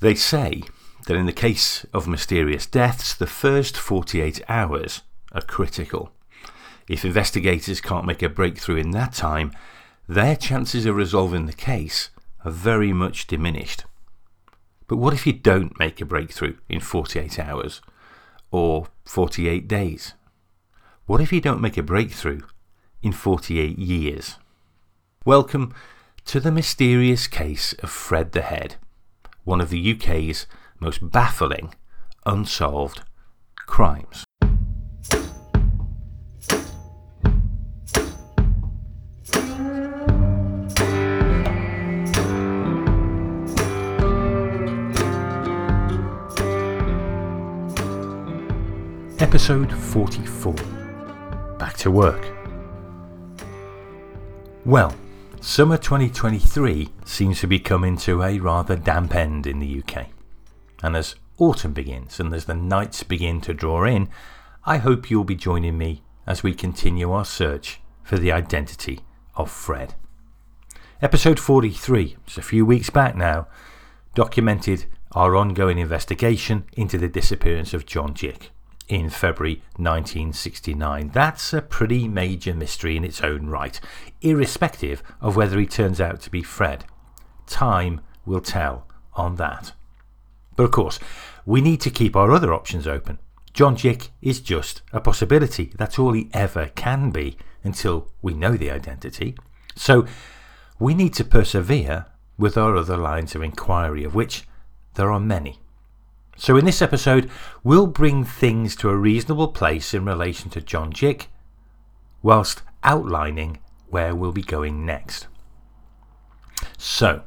They say that in the case of mysterious deaths, the first 48 hours are critical. If investigators can't make a breakthrough in that time, their chances of resolving the case are very much diminished. But what if you don't make a breakthrough in 48 hours or 48 days? What if you don't make a breakthrough in 48 years? Welcome to the mysterious case of Fred the Head, one of the UK's most baffling unsolved crimes. Episode 44 Back to Work. Well, summer 2023 seems to be coming to a rather damp end in the UK. And as autumn begins and as the nights begin to draw in, I hope you'll be joining me as we continue our search for the identity of Fred. Episode 43, just a few weeks back now, documented our ongoing investigation into the disappearance of John Gick in February 1969. That's a pretty major mystery in its own right, irrespective of whether he turns out to be Fred. Time will tell on that. But of course, we need to keep our other options open. John Gick is just a possibility. That's all he ever can be until we know the identity. So we need to persevere with our other lines of inquiry, of which there are many. So, in this episode, we'll bring things to a reasonable place in relation to John Gick, whilst outlining where we'll be going next. So,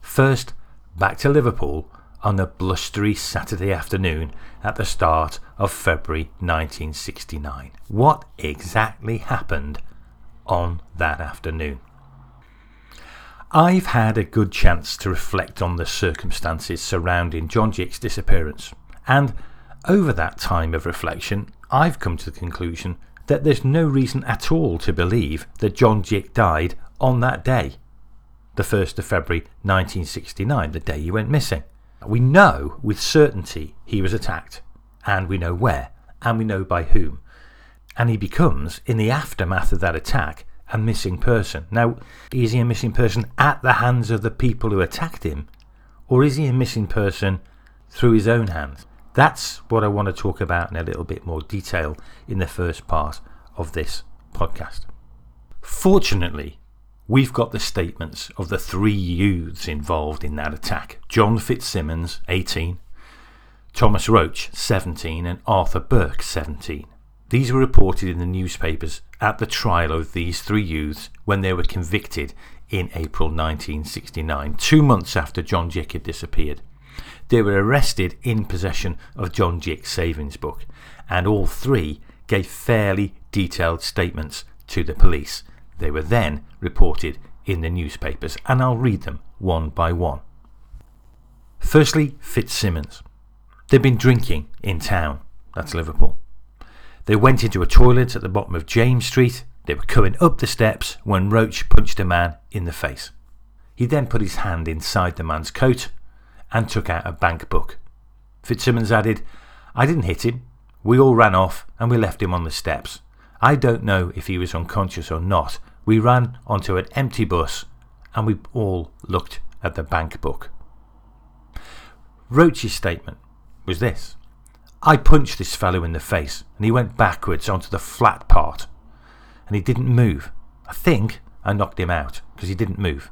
first, back to Liverpool on a blustery Saturday afternoon at the start of February 1969. What exactly happened on that afternoon? I've had a good chance to reflect on the circumstances surrounding John Gick's disappearance, and over that time of reflection, I've come to the conclusion that there's no reason at all to believe that John Gick died on that day, the 1st of February 1969, the day he went missing. We know with certainty he was attacked, and we know where, and we know by whom. And he becomes, in the aftermath of that attack, a missing person. Now, is he a missing person at the hands of the people who attacked him, or is he a missing person through his own hands? That's what I want to talk about in a little bit more detail in the first part of this podcast. Fortunately, we've got the statements of the three youths involved in that attack John Fitzsimmons, 18, Thomas Roach, 17, and Arthur Burke, 17. These were reported in the newspapers at the trial of these three youths when they were convicted in April 1969, two months after John Gick had disappeared. They were arrested in possession of John Gick's savings book, and all three gave fairly detailed statements to the police. They were then reported in the newspapers, and I'll read them one by one. Firstly, Fitzsimmons. They'd been drinking in town, that's Liverpool. They went into a toilet at the bottom of James Street. They were coming up the steps when Roach punched a man in the face. He then put his hand inside the man's coat and took out a bank book. Fitzsimmons added, I didn't hit him. We all ran off and we left him on the steps. I don't know if he was unconscious or not. We ran onto an empty bus and we all looked at the bank book. Roach's statement was this I punched this fellow in the face and he went backwards onto the flat part and he didn't move. I think I knocked him out because he didn't move.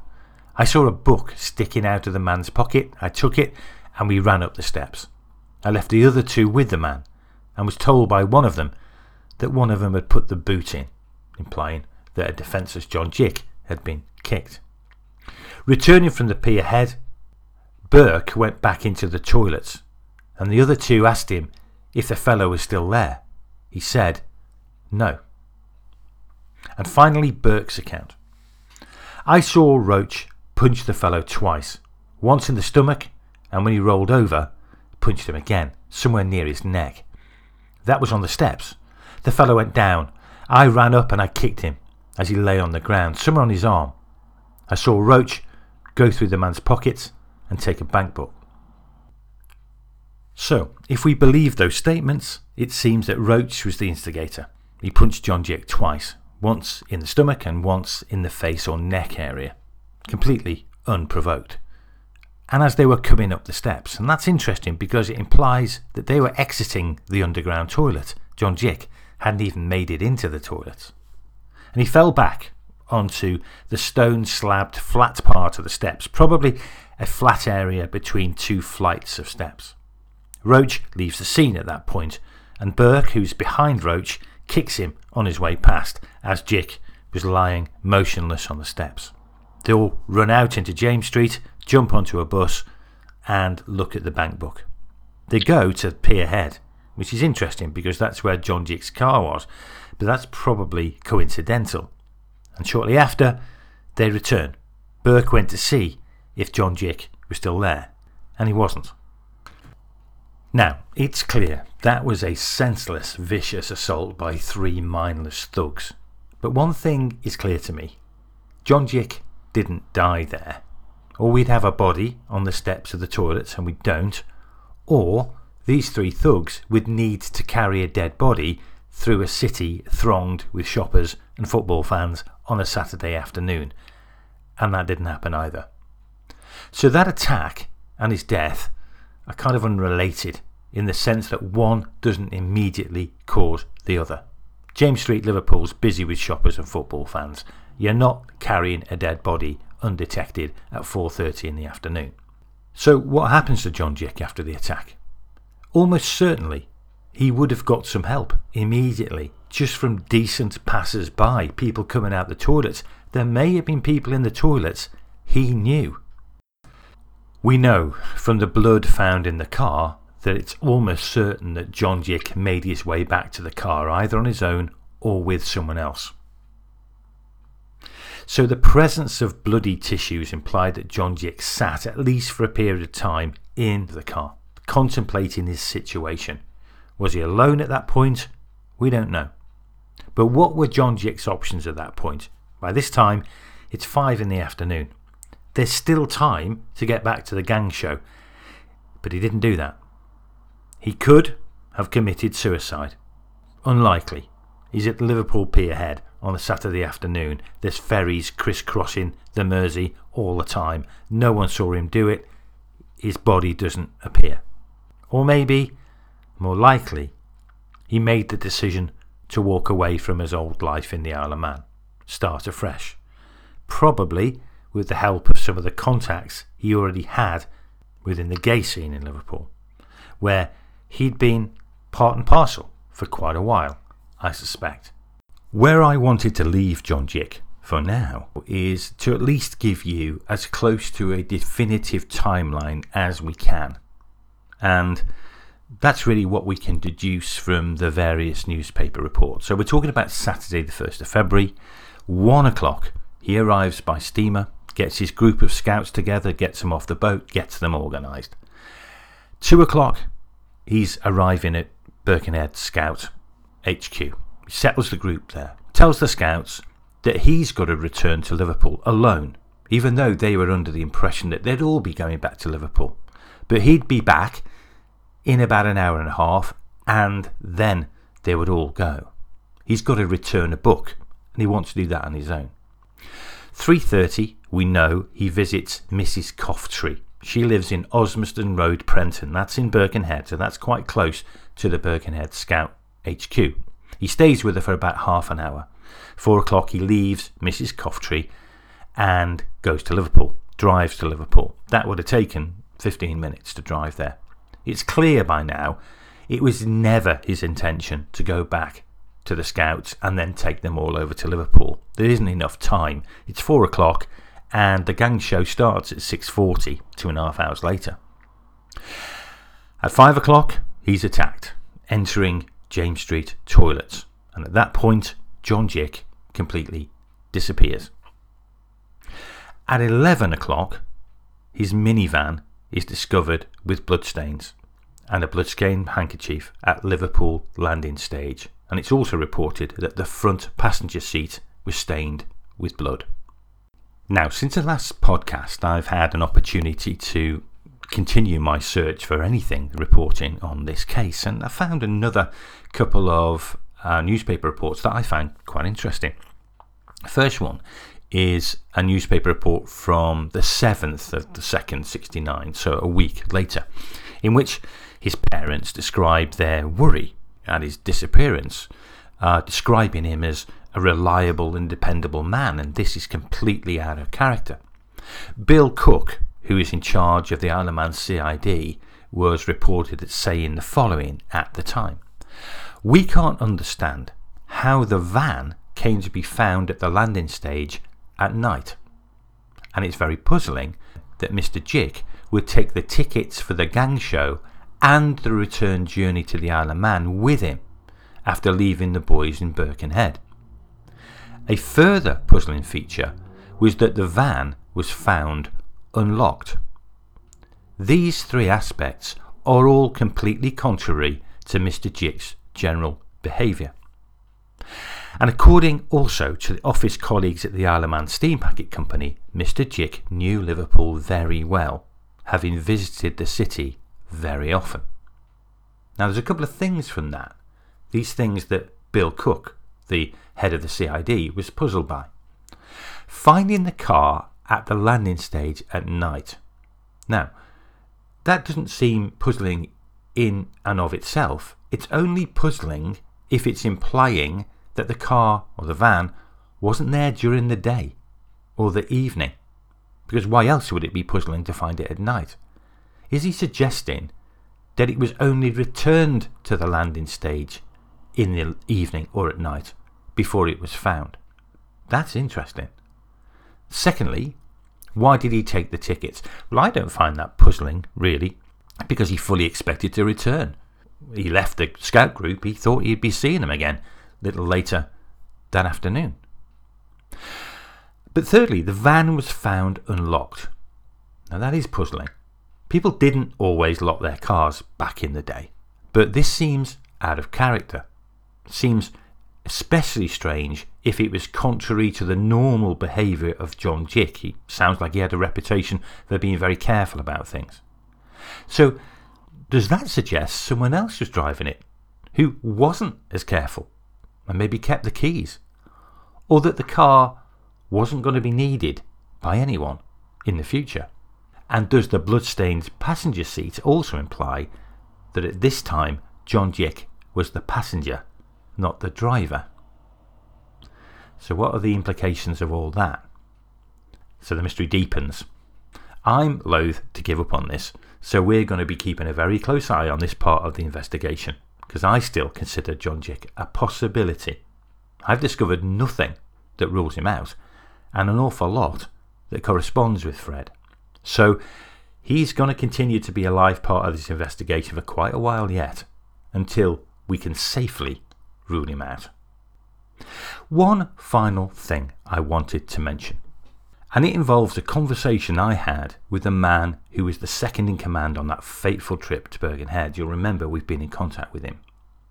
I saw a book sticking out of the man's pocket. I took it and we ran up the steps. I left the other two with the man and was told by one of them that one of them had put the boot in, implying that a defenceless John Gick had been kicked. Returning from the pier head, Burke went back into the toilets and the other two asked him if the fellow was still there. He said, no. And finally, Burke's account. I saw Roach punch the fellow twice, once in the stomach, and when he rolled over, punched him again, somewhere near his neck. That was on the steps. The fellow went down. I ran up and I kicked him as he lay on the ground, somewhere on his arm. I saw Roach go through the man's pockets and take a bank book. So, if we believe those statements, it seems that Roach was the instigator. He punched John Gick twice, once in the stomach and once in the face or neck area, completely unprovoked. And as they were coming up the steps, and that's interesting because it implies that they were exiting the underground toilet. John Gick hadn't even made it into the toilet. And he fell back onto the stone slabbed flat part of the steps, probably a flat area between two flights of steps. Roach leaves the scene at that point, and Burke, who's behind Roach, kicks him on his way past as Gick was lying motionless on the steps. They all run out into James Street, jump onto a bus, and look at the bank book. They go to Pier Head, which is interesting because that's where John Gick's car was, but that's probably coincidental. And shortly after, they return. Burke went to see if John Gick was still there, and he wasn't. Now, it's clear that was a senseless, vicious assault by three mindless thugs. But one thing is clear to me John Gick didn't die there. Or we'd have a body on the steps of the toilets, and we don't. Or these three thugs would need to carry a dead body through a city thronged with shoppers and football fans on a Saturday afternoon. And that didn't happen either. So that attack and his death are kind of unrelated in the sense that one doesn't immediately cause the other. James Street, Liverpool's busy with shoppers and football fans. You're not carrying a dead body undetected at 4:30 in the afternoon. So what happens to John Gick after the attack? Almost certainly he would have got some help immediately just from decent passers by, people coming out the toilets. There may have been people in the toilets he knew. We know from the blood found in the car that it's almost certain that John Gick made his way back to the car either on his own or with someone else. So the presence of bloody tissues implied that John Gick sat, at least for a period of time, in the car, contemplating his situation. Was he alone at that point? We don't know. But what were John Gick's options at that point? By this time, it's five in the afternoon. There's still time to get back to the gang show, but he didn't do that. He could have committed suicide. Unlikely. He's at Liverpool Pier Head on a Saturday afternoon. There's ferries crisscrossing the Mersey all the time. No one saw him do it. His body doesn't appear. Or maybe, more likely, he made the decision to walk away from his old life in the Isle of Man, start afresh. Probably with the help of some of the contacts he already had within the gay scene in Liverpool, where he'd been part and parcel for quite a while. I suspect. Where I wanted to leave John Gick for now is to at least give you as close to a definitive timeline as we can. And that's really what we can deduce from the various newspaper reports. So we're talking about Saturday, the 1st of February, 1 o'clock. He arrives by steamer, gets his group of scouts together, gets them off the boat, gets them organised. 2 o'clock, he's arriving at Birkenhead Scout HQ. He settles the group there, tells the scouts that he's got to return to Liverpool alone, even though they were under the impression that they'd all be going back to Liverpool. But he'd be back in about an hour and a half, and then they would all go. He's got to return a book, and he wants to do that on his own. 3.30, we know he visits Mrs. Coughtrie. She lives in Osmaston Road, Prenton. That's in Birkenhead, so that's quite close to the Birkenhead Scout HQ. He stays with her for about half an hour. Four o'clock, he leaves Mrs. Coughtrie and goes to Liverpool, drives to Liverpool. That would have taken 15 minutes to drive there. It's clear by now it was never his intention to go back to the Scouts and then take them all over to Liverpool. There isn't enough time. It's four o'clock and the gang show starts at 6.40, two and a half hours later. At five o'clock, he's attacked, entering James Street toilets. And at that point, John Gick completely disappears. At 11 o'clock, his minivan is discovered with bloodstains and a bloodstained handkerchief at Liverpool landing stage. And it's also reported that the front passenger seat was stained with blood. Now, since the last podcast, I've had an opportunity to continue my search for anything reporting on this case, and I found another couple of uh, newspaper reports that I found quite interesting. First one is a newspaper report from the 7th of the 2nd, 69, so a week later, in which his parents described their worry at his disappearance, uh, describing him as a reliable and dependable man, and this is completely out of character. Bill Cook, who is in charge of the Isle of Man CID, was reported as saying the following at the time We can't understand how the van came to be found at the landing stage at night. And it's very puzzling that Mr. Gick would take the tickets for the gang show and the return journey to the Isle of Man with him after leaving the boys in Birkenhead. A further puzzling feature was that the van was found unlocked. These three aspects are all completely contrary to Mr. Gick's general behaviour. And according also to the office colleagues at the Isle of Man Steam Packet Company, Mr. Gick knew Liverpool very well, having visited the city very often. Now, there's a couple of things from that. These things that Bill Cook, the head of the CID, was puzzled by. Finding the car at the landing stage at night. Now, that doesn't seem puzzling in and of itself. It's only puzzling if it's implying that the car or the van wasn't there during the day or the evening. Because why else would it be puzzling to find it at night? Is he suggesting that it was only returned to the landing stage in the evening or at night before it was found? That's interesting. Secondly, why did he take the tickets? Well, I don't find that puzzling, really, because he fully expected to return. He left the scout group, he thought he'd be seeing them again a little later that afternoon. But thirdly, the van was found unlocked. Now that is puzzling. People didn't always lock their cars back in the day, but this seems out of character. Seems especially strange if it was contrary to the normal behaviour of John Gick. He sounds like he had a reputation for being very careful about things. So, does that suggest someone else was driving it who wasn't as careful and maybe kept the keys? Or that the car wasn't going to be needed by anyone in the future? And does the bloodstained passenger seat also imply that at this time John Gick was the passenger not the driver. So, what are the implications of all that? So, the mystery deepens. I'm loath to give up on this, so we're going to be keeping a very close eye on this part of the investigation because I still consider John Gick a possibility. I've discovered nothing that rules him out and an awful lot that corresponds with Fred. So, he's going to continue to be a live part of this investigation for quite a while yet until we can safely rule him out. One final thing I wanted to mention, and it involves a conversation I had with the man who was the second in command on that fateful trip to Birkenhead. You'll remember we've been in contact with him.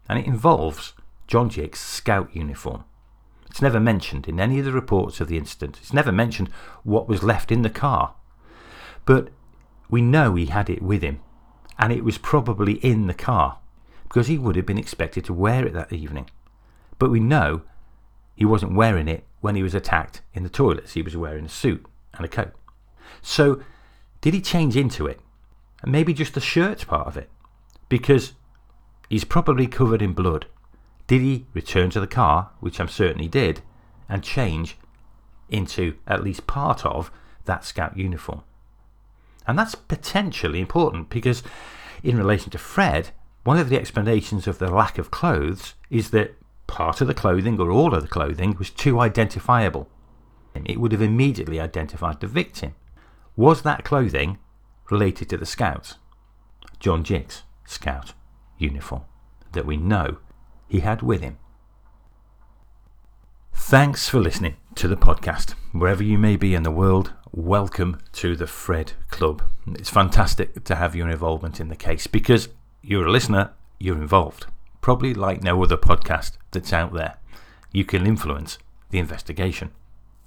And it involves John Gick's scout uniform. It's never mentioned in any of the reports of the incident. It's never mentioned what was left in the car. But we know he had it with him, and it was probably in the car because he would have been expected to wear it that evening. But we know he wasn't wearing it when he was attacked in the toilets. He was wearing a suit and a coat. So, did he change into it? Maybe just the shirt part of it? Because he's probably covered in blood. Did he return to the car, which I'm certain he did, and change into at least part of that scout uniform? And that's potentially important because, in relation to Fred, one of the explanations of the lack of clothes is that part of the clothing or all of the clothing was too identifiable. It would have immediately identified the victim. Was that clothing related to the scouts? John Gick's scout uniform that we know he had with him. Thanks for listening to the podcast. Wherever you may be in the world, welcome to the Fred Club. It's fantastic to have your involvement in the case because you're a listener, you're involved. Probably like no other podcast that's out there. You can influence the investigation.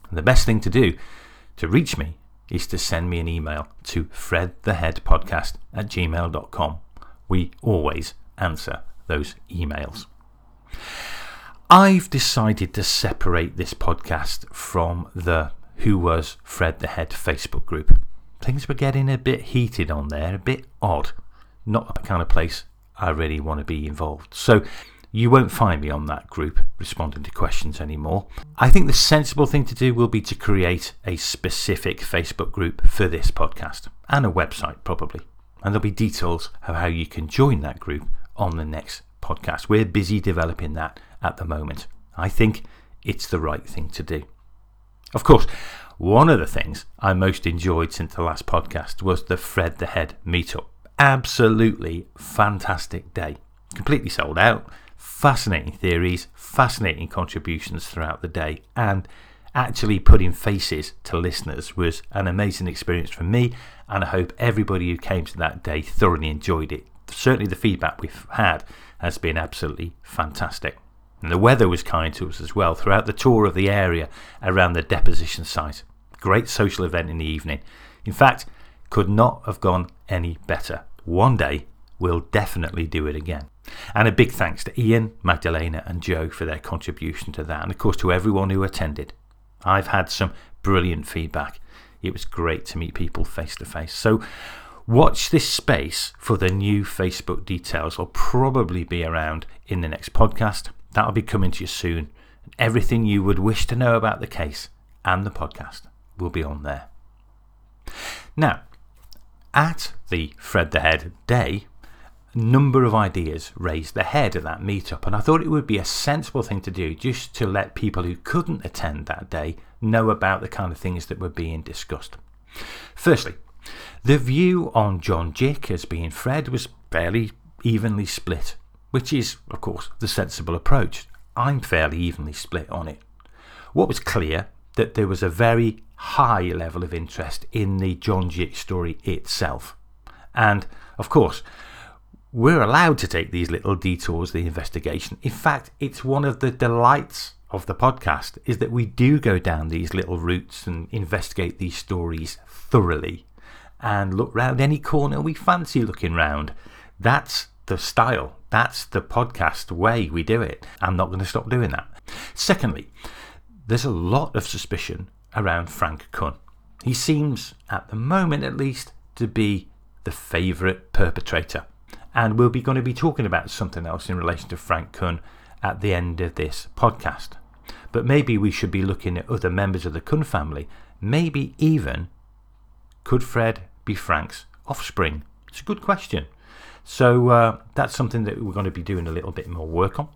And the best thing to do to reach me is to send me an email to fredtheheadpodcast at gmail.com. We always answer those emails. I've decided to separate this podcast from the Who Was Fred the Head Facebook group. Things were getting a bit heated on there, a bit odd. Not the kind of place I really want to be involved. So you won't find me on that group responding to questions anymore. I think the sensible thing to do will be to create a specific Facebook group for this podcast and a website, probably. And there'll be details of how you can join that group on the next podcast. We're busy developing that at the moment. I think it's the right thing to do. Of course, one of the things I most enjoyed since the last podcast was the Fred the Head meetup. Absolutely fantastic day. Completely sold out fascinating theories, fascinating contributions throughout the day, and actually putting faces to listeners was an amazing experience for me. And I hope everybody who came to that day thoroughly enjoyed it. Certainly, the feedback we've had has been absolutely fantastic. And the weather was kind to us as well throughout the tour of the area around the deposition site. Great social event in the evening. In fact, could not have gone any better. One day we'll definitely do it again. And a big thanks to Ian, Magdalena, and Joe for their contribution to that, and of course to everyone who attended. I've had some brilliant feedback. It was great to meet people face to face. So, watch this space for the new Facebook details. I'll probably be around in the next podcast. That'll be coming to you soon. Everything you would wish to know about the case and the podcast will be on there. Now, at the Fred the Head Day, a number of ideas raised ahead of that meetup, and I thought it would be a sensible thing to do just to let people who couldn't attend that day know about the kind of things that were being discussed. Firstly, the view on John Gick as being Fred was fairly evenly split, which is, of course, the sensible approach. I'm fairly evenly split on it. What was clear that there was a very high level of interest in the John Gick story itself. And, of course, we're allowed to take these little detours, the investigation. In fact, it's one of the delights of the podcast is that we do go down these little routes and investigate these stories thoroughly and look round any corner we fancy looking round. That's the style. That's the podcast way we do it. I'm not going to stop doing that. Secondly, there's a lot of suspicion around Frank Kun. He seems, at the moment at least, to be the favourite perpetrator. And we'll be going to be talking about something else in relation to Frank Kun at the end of this podcast. But maybe we should be looking at other members of the Kun family. Maybe even could Fred be Frank's offspring? It's a good question. So uh, that's something that we're going to be doing a little bit more work on.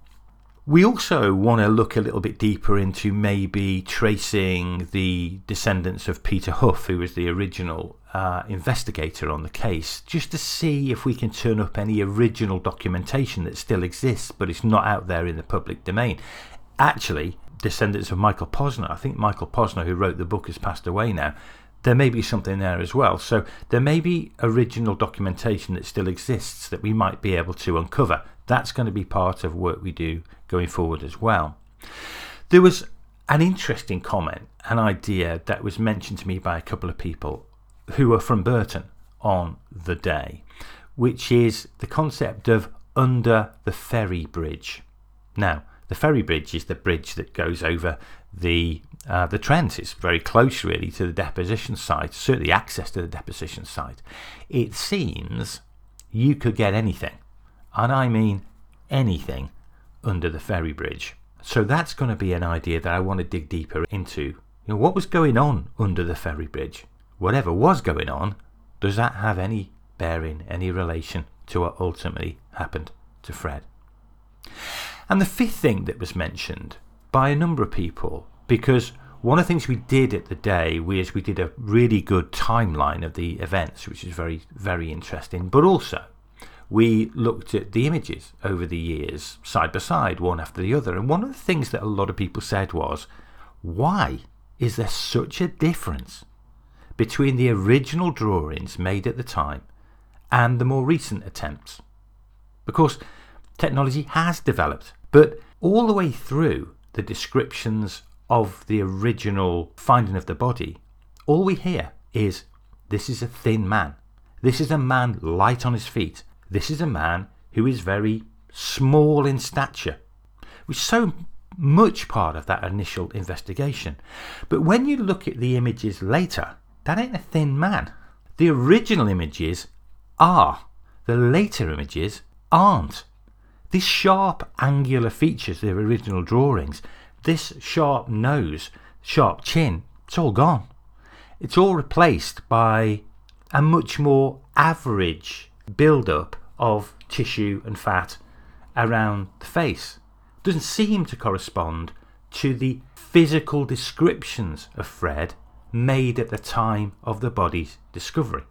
We also want to look a little bit deeper into maybe tracing the descendants of Peter Huff, who was the original uh, investigator on the case, just to see if we can turn up any original documentation that still exists, but it's not out there in the public domain. Actually, descendants of Michael Posner, I think Michael Posner, who wrote the book, has passed away now. There may be something there as well. So, there may be original documentation that still exists that we might be able to uncover. That's going to be part of work we do going forward as well. There was an interesting comment, an idea that was mentioned to me by a couple of people who were from Burton on the day, which is the concept of under the ferry bridge. Now, the ferry bridge is the bridge that goes over the uh, the Trent. It's very close, really, to the deposition site, certainly access to the deposition site. It seems you could get anything, and I mean anything, under the ferry bridge. So that's going to be an idea that I want to dig deeper into. You know, what was going on under the ferry bridge? Whatever was going on, does that have any bearing, any relation to what ultimately happened to Fred? And the fifth thing that was mentioned by a number of people, because one of the things we did at the day was we did a really good timeline of the events, which is very, very interesting, but also we looked at the images over the years, side by side, one after the other. And one of the things that a lot of people said was, why is there such a difference between the original drawings made at the time and the more recent attempts? Because technology has developed, but all the way through the descriptions of the original finding of the body, all we hear is this is a thin man. This is a man light on his feet. This is a man who is very small in stature, which is so much part of that initial investigation. But when you look at the images later, that ain't a thin man. The original images are, the later images aren't. These sharp angular features, the original drawings, this sharp nose, sharp chin, it's all gone. It's all replaced by a much more average build up of tissue and fat around the face. Doesn't seem to correspond to the physical descriptions of Fred made at the time of the body's discovery.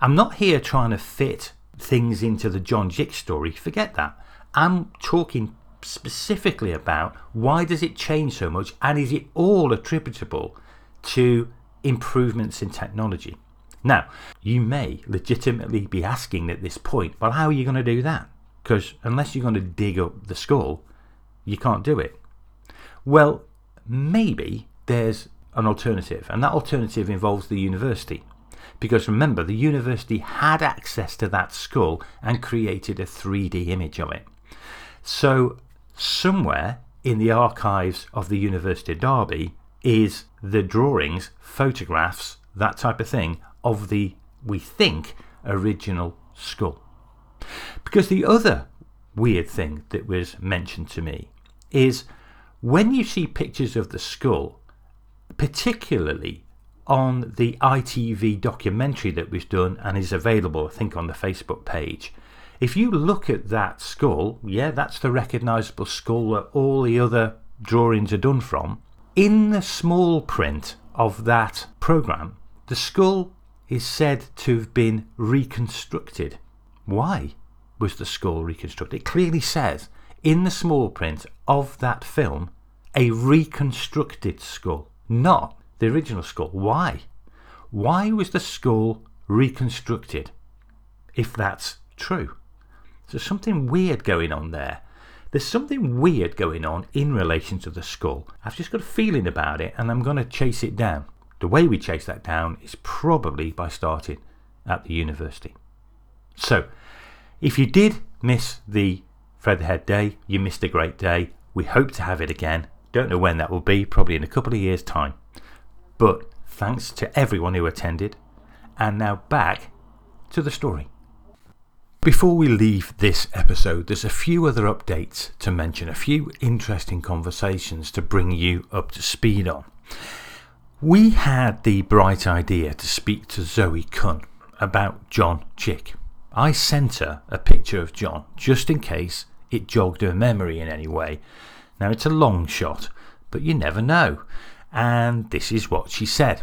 I'm not here trying to fit things into the John Gick story, forget that. I'm talking specifically about why does it change so much and is it all attributable to improvements in technology? Now, you may legitimately be asking at this point, well, how are you going to do that? Because unless you're going to dig up the skull, you can't do it. Well, maybe there's an alternative, and that alternative involves the university. Because remember, the university had access to that skull and created a 3D image of it. So, somewhere in the archives of the University of Derby is the drawings, photographs, that type of thing of the, we think, original skull. Because the other weird thing that was mentioned to me is when you see pictures of the skull, particularly on the ITV documentary that was done and is available, I think, on the Facebook page. If you look at that skull, yeah, that's the recognisable skull that all the other drawings are done from. In the small print of that programme, the skull is said to have been reconstructed. Why was the skull reconstructed? It clearly says in the small print of that film a reconstructed skull, not the original skull. Why? Why was the skull reconstructed if that's true? So something weird going on there. There's something weird going on in relation to the skull. I've just got a feeling about it and I'm going to chase it down. The way we chase that down is probably by starting at the university. So, if you did miss the Fred the Head Day, you missed a great day. We hope to have it again. Don't know when that will be, probably in a couple of years' time. But thanks to everyone who attended. And now back to the story. Before we leave this episode, there's a few other updates to mention, a few interesting conversations to bring you up to speed on. We had the bright idea to speak to Zoe Kun about John Gick. I sent her a picture of John just in case it jogged her memory in any way. Now, it's a long shot, but you never know. And this is what she said.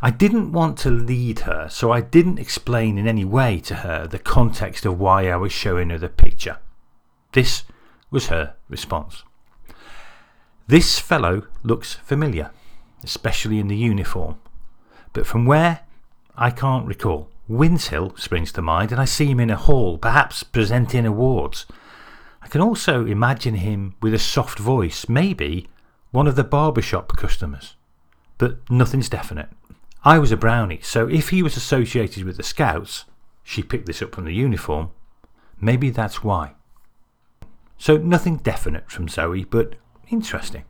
I didn't want to lead her, so I didn't explain in any way to her the context of why I was showing her the picture. This was her response. This fellow looks familiar, especially in the uniform, but from where I can't recall. Winshill springs to mind, and I see him in a hall, perhaps presenting awards. I can also imagine him with a soft voice, maybe one of the barbershop customers. But nothing's definite. I was a brownie, so if he was associated with the Scouts, she picked this up from the uniform, maybe that's why. So nothing definite from Zoe, but interesting.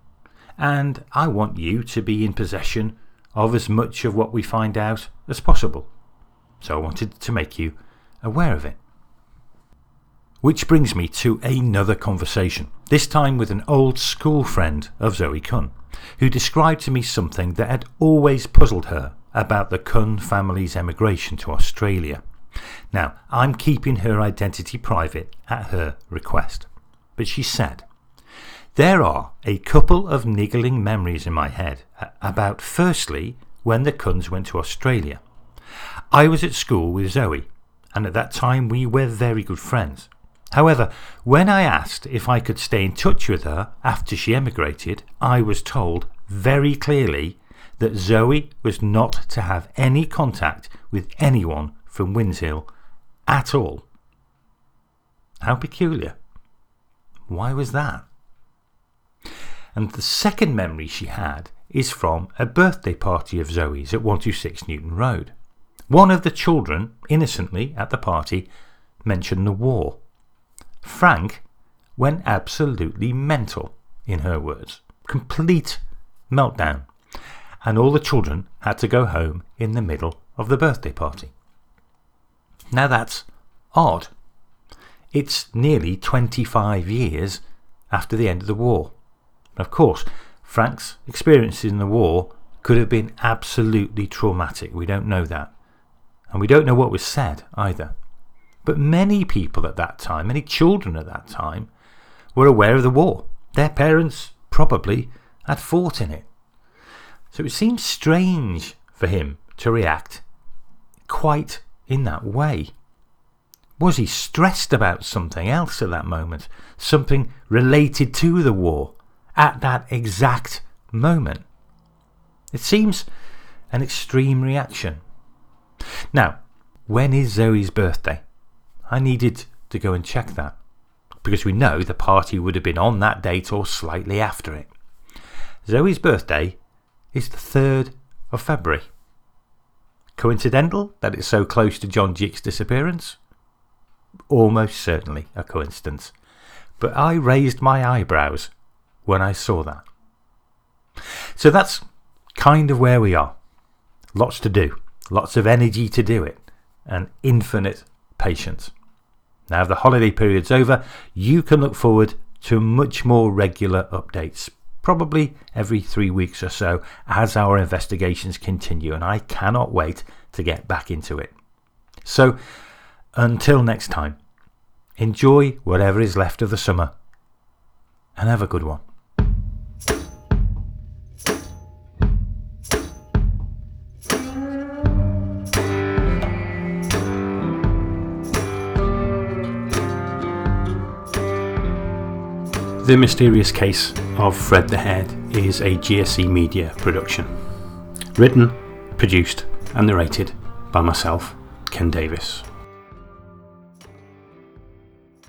And I want you to be in possession of as much of what we find out as possible. So I wanted to make you aware of it. Which brings me to another conversation, this time with an old school friend of Zoe Kun, who described to me something that had always puzzled her about the Kun family's emigration to Australia. Now, I'm keeping her identity private at her request, but she said, There are a couple of niggling memories in my head about, firstly, when the Kuns went to Australia. I was at school with Zoe, and at that time we were very good friends. However, when I asked if I could stay in touch with her after she emigrated, I was told very clearly that Zoe was not to have any contact with anyone from Winshill at all. How peculiar. Why was that? And the second memory she had is from a birthday party of Zoe's at 126 Newton Road. One of the children, innocently at the party, mentioned the war. Frank went absolutely mental, in her words. Complete meltdown. And all the children had to go home in the middle of the birthday party. Now that's odd. It's nearly 25 years after the end of the war. Of course, Frank's experiences in the war could have been absolutely traumatic. We don't know that. And we don't know what was said either. But many people at that time, many children at that time, were aware of the war. Their parents probably had fought in it. So it seems strange for him to react quite in that way. Was he stressed about something else at that moment? Something related to the war at that exact moment? It seems an extreme reaction. Now, when is Zoe's birthday? I needed to go and check that because we know the party would have been on that date or slightly after it. Zoe's birthday is the 3rd of February. Coincidental that it's so close to John Gick's disappearance? Almost certainly a coincidence. But I raised my eyebrows when I saw that. So that's kind of where we are. Lots to do, lots of energy to do it, and infinite patience. Now, the holiday period's over, you can look forward to much more regular updates, probably every three weeks or so, as our investigations continue, and I cannot wait to get back into it. So, until next time, enjoy whatever is left of the summer and have a good one. The Mysterious Case of Fred the Head is a GSC Media production. Written, produced, and narrated by myself, Ken Davis.